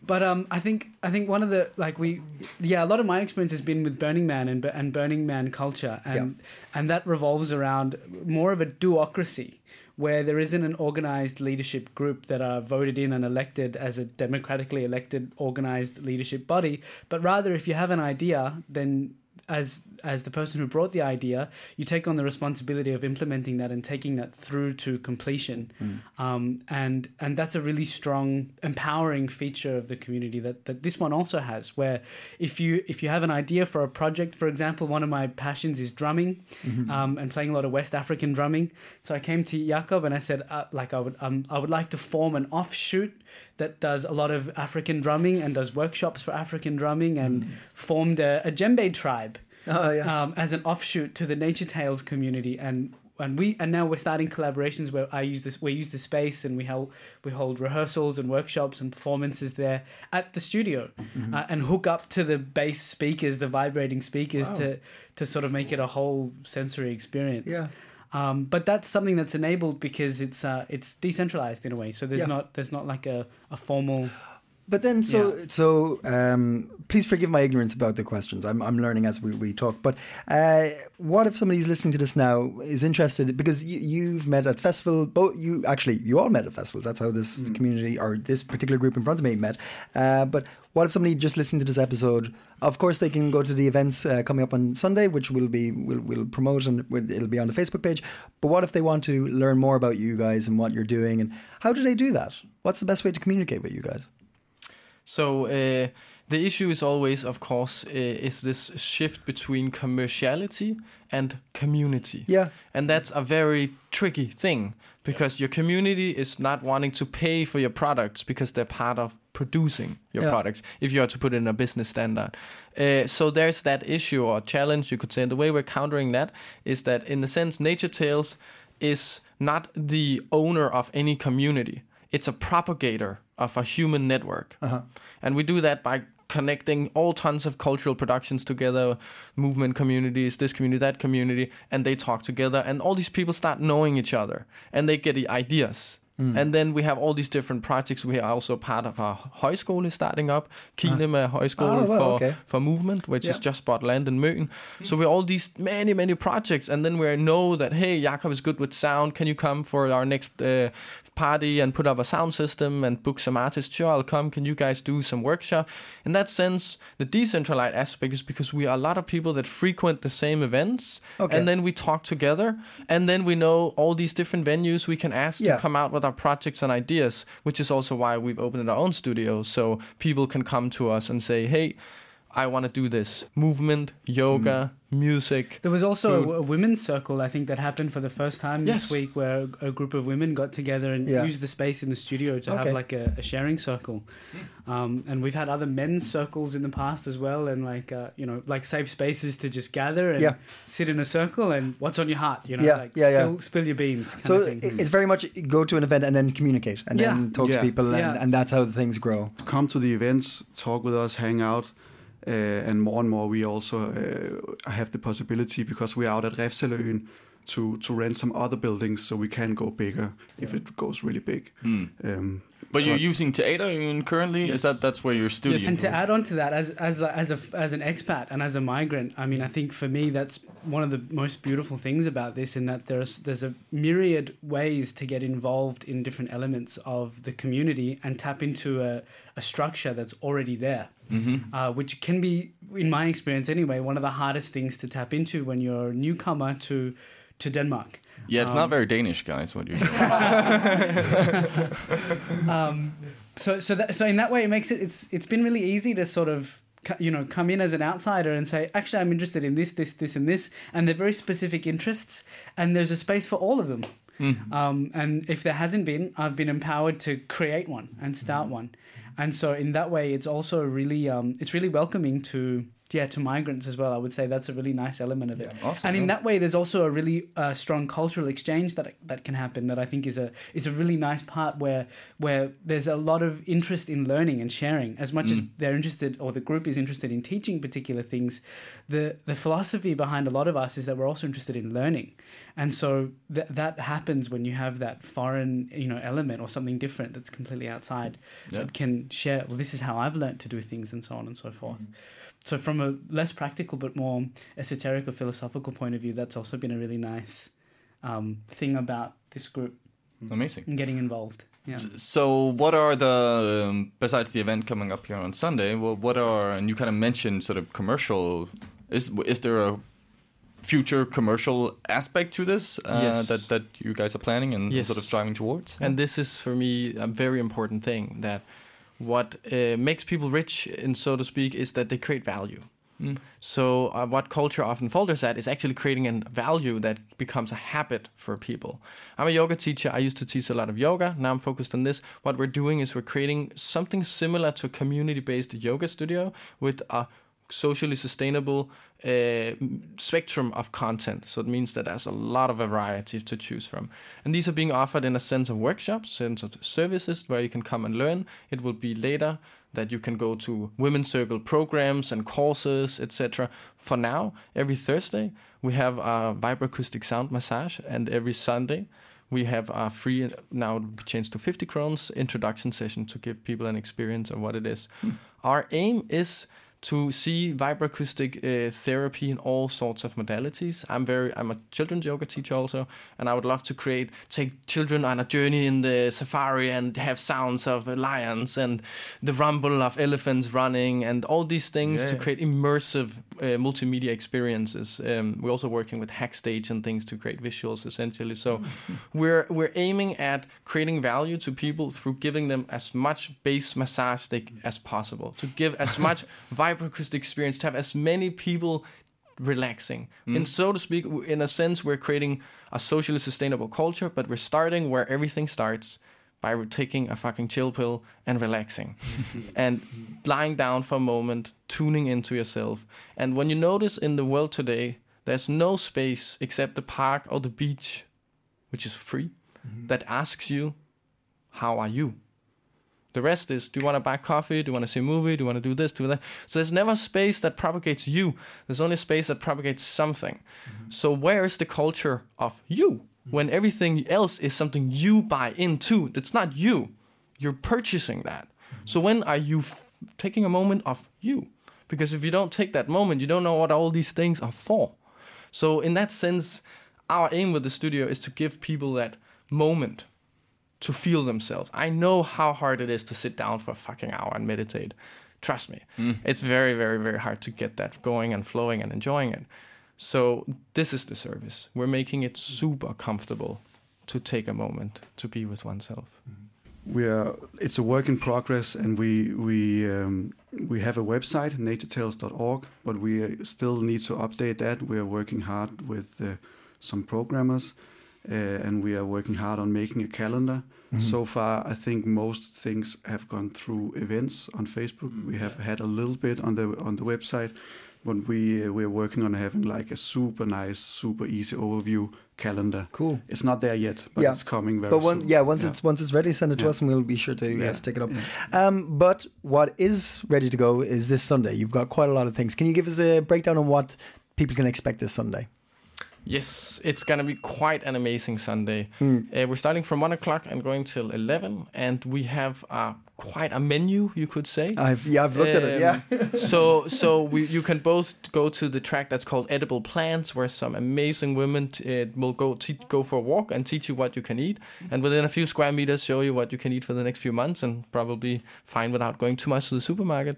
but um, I think I think one of the like we yeah a lot of my experience has been with Burning Man and and Burning Man culture and and that revolves around more of a do-ocracy where there isn't an organized leadership group that are voted in and elected as a democratically elected organized leadership body but rather if you have an idea then as as the person who brought the idea, you take on the responsibility of implementing that and taking that through to completion, um, and and that's a really strong, empowering feature of the community that, that this one also has. Where if you if you have an idea for a project, for example, one of my passions is drumming, um, and playing a lot of West African drumming. So I came to Jakob and I said, uh, like I would um, I would like to form an offshoot that does a lot of African drumming and does workshops for African drumming and formed a, a djembe tribe Oh, yeah. um, as an offshoot to the Nature Tales community, and and we and now we're starting collaborations where I use this we use the space and we hold we hold rehearsals and workshops and performances there at the studio, uh, and hook up to the bass speakers, the vibrating speakers, to to sort of make it a whole sensory experience. Yeah. Um, but that's something that's enabled because it's uh, it's decentralized in a way. So there's Yeah. not there's not like a, a formal But then, so Yeah. so, um, please forgive my ignorance about the questions. I'm I'm learning as we, we talk. But uh, what if somebody's listening to this now is interested because you, you've met at festival. Both you actually you all met at festivals. That's how this community or this particular group in front of me met. Uh, but what if somebody just listening to this episode? Of course, they can go to the events uh, coming up on Sunday, which will be will will promote and it'll be on the Facebook page. But what if they want to learn more about you guys and what you're doing and how do they do that? What's the best way to communicate with you guys? So uh, the issue is always, of course, uh, is this shift between commerciality and community. Yeah. And that's a very tricky thing because your community is not wanting to pay for your products because they're part of producing your Yeah. products if you are to put it in a business standard. Uh, so there's that issue or challenge, you could say. And the way we're countering that is that, in the sense, Nature Tales is not the owner of any community, it's a propagator of a human network. Uh-huh. And we do that by connecting all tons of cultural productions together, movement communities, this community, that community, and they talk together. And all these people start knowing each other and they get the ideas. Mm. And then we have all these different projects. We are also part of our højskole starting up, Kinema uh-huh. Højskole Oh, well, for, okay. for movement, which is just bought land in Møn. Mm-hmm. So we're all these many, many projects. And then we know that, hey, Jakob is good with sound. Can you come for our next uh, party and put up a sound system and book some artists? Sure, I'll come. Can you guys do some workshop? In that sense, the decentralized aspect is because we are a lot of people that frequent the same events. Okay. And then we talk together. And then we know all these different venues we can ask Yeah. to come out with our projects and ideas, which is also why we've opened our own studio. So people can come to us and say, hey, I want to do this movement, yoga, music. There was also Food. a, a women's circle, I think, that happened for the first time Yes. this week, where a, a group of women got together and Yeah. used the space in the studio to Okay. have like a, a sharing circle. Um, and we've had other men's circles in the past as well, and like uh, you know, like safe spaces to just gather and Yeah. sit in a circle and what's on your heart, you know, Yeah, like yeah, yeah. spill, spill your beans. Kind So of thing. it's very much go to an event and then communicate and then talk Yeah. to people and, Yeah. and that's how things grow. come to the events, talk with us, hang out, and more and more we also uh, have the possibility because we're out at Refshaløen to to rent some other buildings so we can go bigger if it goes really big. Um, But you're But- using theater in currently? Is that that's where your studio? Yes. And to add on to that, as as a- as a as an expat and as a migrant, I mean, I think for me that's one of the most beautiful things about this, in that there's there's a myriad ways to get involved in different elements of the community and tap into a, a structure that's already there, uh, which can be, in my experience anyway, one of the hardest things to tap into when you're a newcomer to to Denmark. Yeah, it's Um, not very Danish, guys. What you? (laughs) (laughs) um, so so that, so in that way it makes it it's it's been really easy to sort of you know come in as an outsider and say actually I'm interested in this this this and this and they're very specific interests and there's a space for all of them um, and if there hasn't been I've been empowered to create one and start one and so in that way it's also really um, it's really welcoming to yeah to migrants as well I would say that's a really nice element of it. Awesome. and in that way there's also a really uh, strong cultural exchange that that can happen that I think is a is a really nice part where where there's a lot of interest in learning and sharing. As much as they're interested or the group is interested in teaching particular things the the philosophy behind a lot of us is that we're also interested in learning. And so th- that happens when you have that foreign you know element or something different that's completely outside Yeah. that can share well this is how I've learned to do things and so on and so forth so from a less practical but more esoteric or philosophical point of view, that's also been a really nice um, thing about this group Amazing. and getting involved. Yeah. So, what are the um, besides the event coming up here on Sunday? Well, what are and you kind of mentioned sort of commercial. Is is there a future commercial aspect to this uh, Yes. that that you guys are planning and Yes. sort of striving towards? And this is for me a very important thing that what uh, makes people rich, in so to speak, is that they create value. Mm. So uh, what culture often falters at is actually creating a value that becomes a habit for people. I'm a yoga teacher. I used to teach a lot of yoga. Now I'm focused on this. What we're doing is we're creating something similar to a community-based yoga studio with a socially sustainable uh, spectrum of content. So it means that there's a lot of variety to choose from. And these are being offered in a sense of workshops, sense of services where you can come and learn. It will be later that you can go to women's circle programs and courses, etc. For now, every Thursday we have a vibroacoustic sound massage, and every Sunday we have a free now changed to 50 crowns introduction session to give people an experience of what it is. Our aim is to see vibroacoustic uh, therapy in all sorts of modalities. I'm very I'm a children's yoga teacher also, and I would love to create take children on a journey in the safari and have sounds of lions and the rumble of elephants running and all these things to create immersive uh, multimedia experiences. Um, we're also working with Hackstage and things to create visuals essentially. So (laughs) we're we're aiming at creating value to people through giving them as much bass massage they, as possible to give as much (laughs) vibroacoustic experience to have as many people relaxing. Mm. And so to speak in a sense we're creating a socially sustainable culture but we're starting where everything starts by taking a fucking chill pill and relaxing. (laughs) And lying down for a moment tuning into yourself. And when you notice in the world today there's no space except the park or the beach which is free mm-hmm. that asks you how are you the rest is do you want to buy coffee? Do you want to see a movie? Do you want to do this, do that? So there's never space that propagates you. There's only space that propagates something. Mm-hmm. So where is the culture of you mm-hmm. when everything else is something you buy into? That's not you. You're purchasing that. Mm-hmm. So when are you f- taking a moment of you? Because if you don't take that moment, you don't know what all these things are for. So in that sense, our aim with the studio is to give people that moment to feel themselves. I know how hard it is to sit down for a fucking hour and meditate. Trust me. It's very, very, very hard to get that going and flowing and enjoying it. So, this is the service. We're making it super comfortable to take a moment to be with oneself. we are it's a work in progress and we we um, we have a website naturetales.org but we still need to update that we are working hard with uh, some programmers and we are working hard on making a calendar so far i think most things have gone through events on facebook we have had a little bit on the on the website but we uh, we're working on having like a super nice super easy overview calendar Cool. it's not there yet but Yeah. it's coming very But one, soon. yeah, once it's once it's ready, send it to us, and we'll be sure to Yeah. yes, take it up. Um, but what is ready to go is this Sunday. You've got quite a lot of things. Can you give us a breakdown on what people can expect this Sunday? Yes, it's gonna be quite an amazing Sunday. Uh, we're starting from one o'clock and going till eleven, and we have uh, quite a menu, you could say. I've yeah, I've looked at it. Yeah, Um, so so we, you can both go to the track that's called Edible Plants, where some amazing women t- uh, will go te- go for a walk and teach you what you can eat, and within a few square meters show you what you can eat for the next few months, and probably fine without going too much to the supermarket.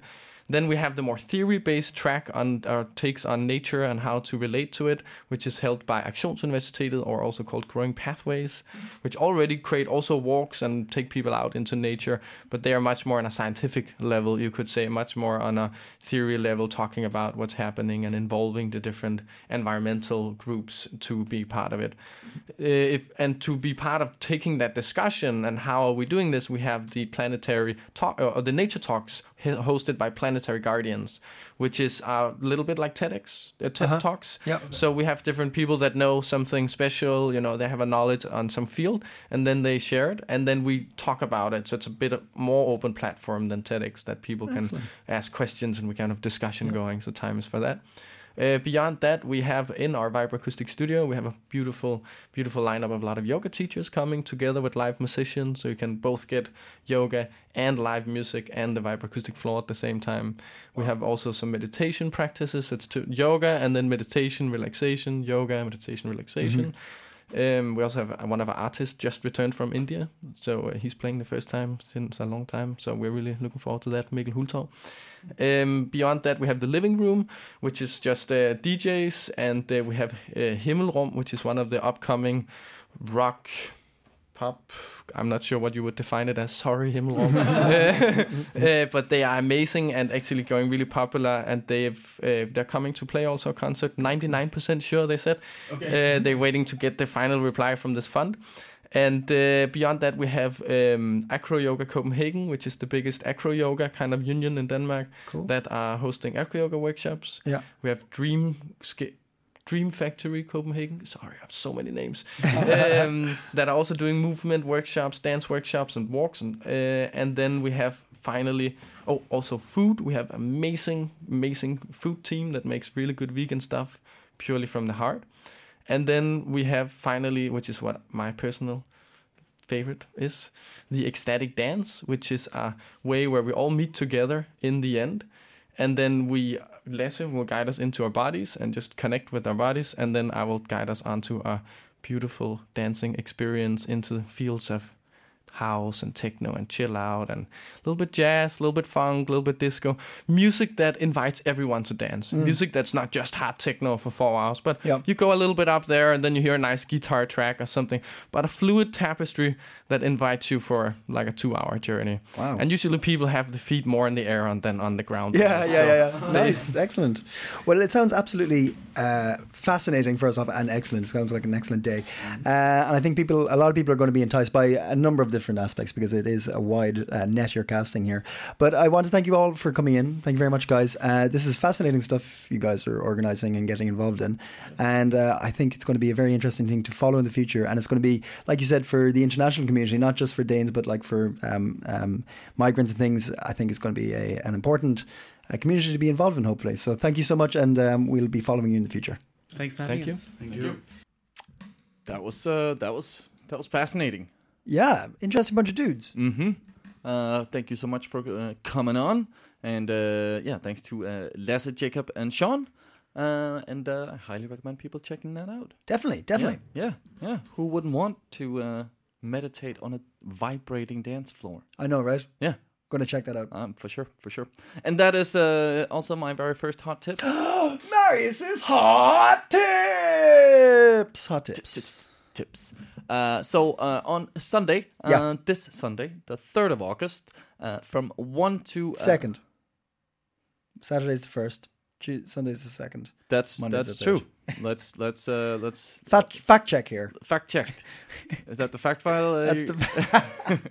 Then we have the more theory-based track on our takes on nature and how to relate to it, which is held by Aktionsuniversitetet, or also called Growing Pathways, mm-hmm. which already create also walks and take people out into nature, but they are much more on a scientific level, you could say, much more on a theory level, talking about what's happening and involving the different environmental groups to be part of it. Uh, if and to be part of taking that discussion and how are we doing this, we have the planetary talk uh, or the nature talks hosted by Planetary Guardians, which is a little bit like TEDx, uh, TED Talks. Yep. So we have different people that know something special, you know, they have a knowledge on some field, and then they share it, and then we talk about it. So it's a bit more open platform than TEDx that people can ask questions and we kind of discussion going. So time is for that. Uh, beyond that, we have in our Vibroacoustic studio, we have a beautiful, beautiful lineup of a lot of yoga teachers coming together with live musicians, so you can both get yoga and live music and the vibroacoustic floor at the same time. We have also some meditation practices. It's yoga and then meditation, relaxation, yoga, meditation, relaxation. Um, we also have one of our artists just returned from India, so uh, he's playing the first time since a long time. So we're really looking forward to that, Mikkel Hultorp. Um, beyond that, we have the living room, which is just uh, DJs, and uh, we have uh, Himmelrum, which is one of the upcoming rock pop. I'm not sure what you would define it as. Sorry, Himmelrum. (laughs) uh, uh, but they are amazing and actually going really popular, and they've uh, they're coming to play also a concert. 99% sure, they said. Uh, they're waiting to get the final reply from this fund. And uh, beyond that, we have um, Acro Yoga Copenhagen, which is the biggest acro yoga kind of union in Denmark Cool. that are hosting acro yoga workshops. Yeah. We have Dream Sk- Dream Factory Copenhagen. Sorry, I have so many names. (laughs) um, that are also doing movement workshops, dance workshops, and walks. And uh, and then we have finally oh also food. We have amazing amazing food team that makes really good vegan stuff purely from the heart. And then we have finally, which is what my personal favorite is, the ecstatic dance, which is a way where we all meet together in the end. And then we, Lasse will guide us into our bodies and just connect with our bodies. And then I will guide us onto a beautiful dancing experience into the fields of house and techno and chill out and a little bit jazz, a little bit funk, a little bit disco. Music that invites everyone to dance. Music that's not just hot techno for four hours, but Yep. you go a little bit up there and then you hear a nice guitar track or something. But a fluid tapestry that invites you for like a two hour journey. Wow. And usually people have the feet more in the air than on the ground. Yeah, So- yeah, yeah, yeah. Nice, excellent. Well, it sounds absolutely uh, fascinating. First off, and excellent. It sounds like an excellent day, uh, and I think people, a lot of people, are going to be enticed by a number of different aspects because it is a wide uh, net you're casting here. But I want to thank you all for coming in. Thank you very much, guys. Uh, this is fascinating stuff you guys are organizing and getting involved in, and uh, I think it's going to be a very interesting thing to follow in the future. And it's going to be, like you said, for the international community, not just for Danes, but like for um, um, migrants and things. I think it's going to be a, an important uh, community to be involved in. Hopefully, so thank you so much, and um, we'll be following you in the future. Thanks for having Thank you. us. Thank you. That was uh, that was that was fascinating. Yeah, interesting bunch of dudes. Mm-hmm. Uh, thank you so much for uh, coming on, and uh, yeah, thanks to uh, Lasse, Jakob, and Sean. Uh, and uh, I highly recommend people checking that out. Definitely, definitely. Yeah, yeah. yeah. Who wouldn't want to uh, meditate on a vibrating dance floor? I know, right? Yeah, Going to check that out. um, for sure, for sure. And that is uh, also my very first hot tip. (gasps) Marius's hot tips. Hot tips. tips. tips. Uh, so uh, on Sunday, uh, Yeah. this Sunday, the third of August, uh, from one to uh, Second. Saturday's the first. Sunday's the second. That's Monday's that's true. (laughs) let's let's uh, let's Fact fact check here. fact checked. Is that the fact file? Uh, (laughs) That's the.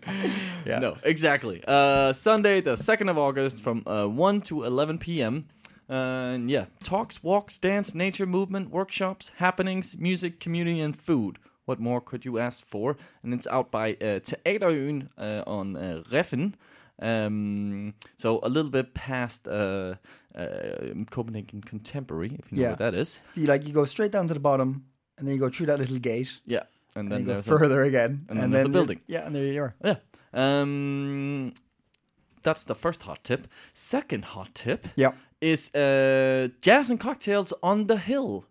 (laughs) yeah. No, exactly. Uh, Sunday, the second of August, from uh, one to eleven p.m. Uh, and yeah, talks, walks, dance, nature, movement, workshops, happenings, music, community, and food. What more could you ask for? And it's out by uh, Teaterøen uh, on uh, Reffen. Um, so a little bit past uh, uh, Copenhagen Contemporary, if you know Yeah. what that is. You like you go straight down to the bottom, and then you go through that little gate, Yeah, and and, then you go there's a- further again, and then there's a building. Yeah, and there you are. Yeah. Um, that's the first hot tip. Second hot tip Yeah. is uh, jazz and cocktails on the hill.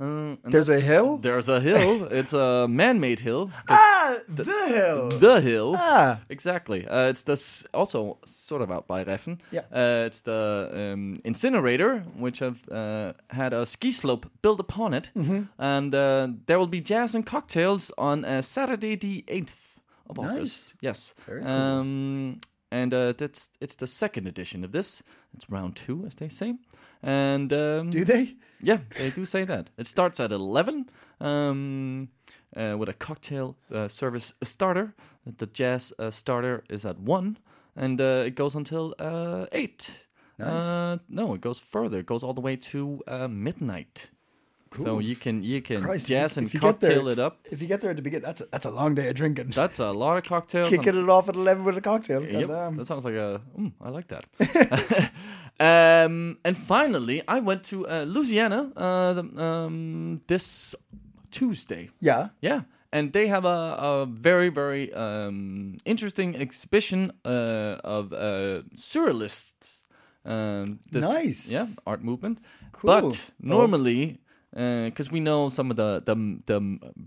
Uh, There's a hill? There's a hill. (laughs) it's a man-made hill. Ah, the, hill. The hill. Ah. Exactly. Uh, it's the also sort of out by Reffen. Yeah. Uh, it's the um, incinerator, which have uh, had a ski slope built upon it, Mm-hmm. and uh, there will be jazz and cocktails on uh, Saturday the eighth of Nice. August. Yes. Very cool. Um, and uh, that's it's the second edition of this. It's round two, as they say. And um, Do they? yeah, they do say that. It starts at 11 um, uh, with a cocktail uh, service starter. The jazz uh, starter is at 1, and uh, it goes until uh, 8. Nice. Uh, no, it goes further. It goes all the way to uh, midnight. So you can you can Christ, jazz and get there- cocktail it up. If you get there at the beginning, that's a, that's a long day of drinking. That's a lot of cocktails. Kicking it off at 11 with a cocktail. Yep, that sounds like a. Mm, I like that. (laughs) (laughs) um, and finally, I went to uh, Louisiana uh, the, um, this Tuesday. Yeah. Yeah, and they have a, a very very um, interesting exhibition uh, of uh, surrealists. Um, this, Nice. Yeah, art movement. Cool. But normally, because we know some of the, the the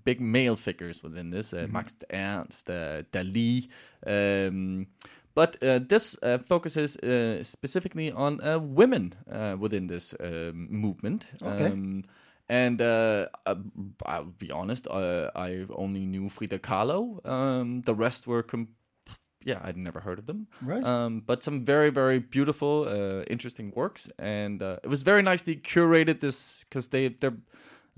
big male figures within this, uh, Mm-hmm. Max Ernst, uh, Dali. Um, but uh, this uh, focuses uh, specifically on uh, women uh, within this movement. Okay. Um, and uh, uh, I'll be honest, uh, I only knew Frida Kahlo. Um, the rest were, com- yeah, I'd never heard of them. Right. Um, but some very, very beautiful, uh, interesting works, and uh, it was very nicely curated. This because they they're.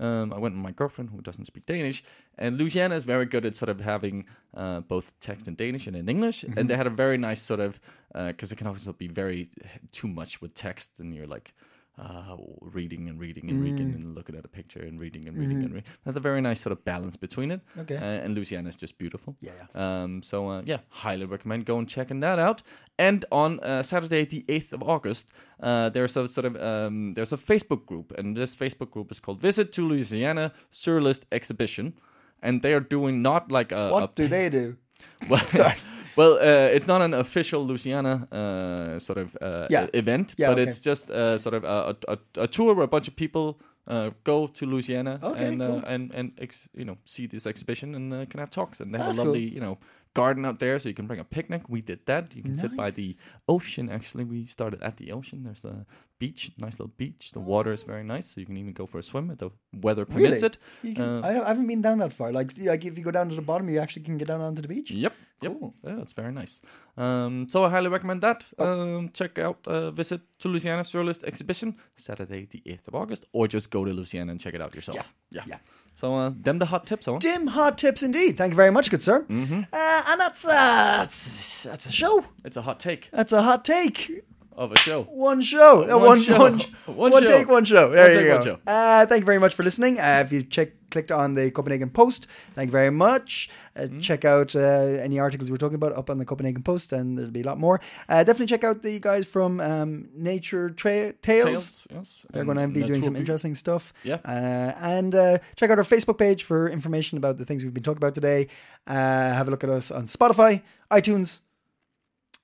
Um, I went with my girlfriend who doesn't speak Danish, and Louisiana is very good at sort of having uh, both text in Danish and in English. And they had a very nice sort of because it can also be very too much with text, and you're like uh, reading and reading and reading and looking at a picture and reading and reading and reading. That's a very nice sort of balance between it. Okay. Uh, and Louisiana is just beautiful. Yeah, Um, so uh, yeah, highly recommend going checking that out. And on uh, Saturday, the eighth of August, uh, there's a sort of um, there's a Facebook group, and this Facebook group is called Visit to Louisiana Surrealist Exhibition, and they are doing not like a What a do they do? (laughs) well, (laughs) Sorry. Well, uh, it's not an official Louisiana uh, sort of uh, Yeah. event, Yeah, but okay. it's just uh, sort of a, a, a tour where a bunch of people uh, go to Louisiana Okay, and cool. uh, and and ex- you know see this exhibition and uh, can have talks and they That's have a cool. lovely you know garden out there so you can bring a picnic. We did that. You can sit by the ocean. Actually, we started at the ocean. There's a beach, nice little beach. The water is very nice, so you can even go for a swim if the weather permits Really? it. You can, Uh, I, I haven't been down that far. Like, like if you go down to the bottom, you actually can get down onto the beach. Yep. Yep. Yeah, it's very nice. Um, so I highly recommend that. Oh. Um, check out uh, visit to Louisiana Surrealist Exhibition Saturday the eighth of August, or just go to Louisiana and check it out yourself. Yeah. yeah. So uh, them the hot tips, Owen. Dim hot tips indeed. Thank you very much, good sir. Mm-hmm. Uh, and that's, uh, that's that's a show. It's a hot take That's a hot take. Of a show. One show. Uh, One one, show. one, (laughs) One one show. take, one show. There One you take, go. one show. Uh, thank you very much for listening. Uh, if you check, clicked on the Copenhagen Post, thank you very much. Uh, Mm-hmm. Check out uh, any articles we're talking about up on the Copenhagen Post, and there'll be a lot more. Uh, definitely check out the guys from um, Nature Tra- Tales. Tales, yes. They're going to be doing some interesting stuff. Yeah. Uh, and uh, check out our Facebook page for information about the things we've been talking about today. Uh, have a look at us on Spotify, iTunes,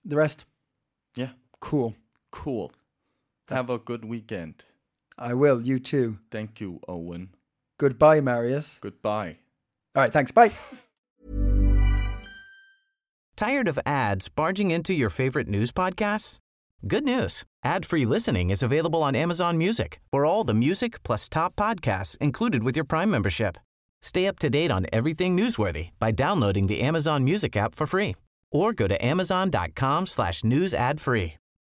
the rest. Yeah. Cool. Cool. Have a good weekend. I will. You too. Thank you, Owen. Goodbye, Marius. Goodbye. All right. Thanks. Bye. Tired of ads barging into your favorite news podcasts? Good news. Ad-free listening is available on Amazon Music for all the music plus top podcasts included with your Prime membership. Stay up to date on everything newsworthy by downloading the Amazon Music app for free or go to amazon.com slash news ad free.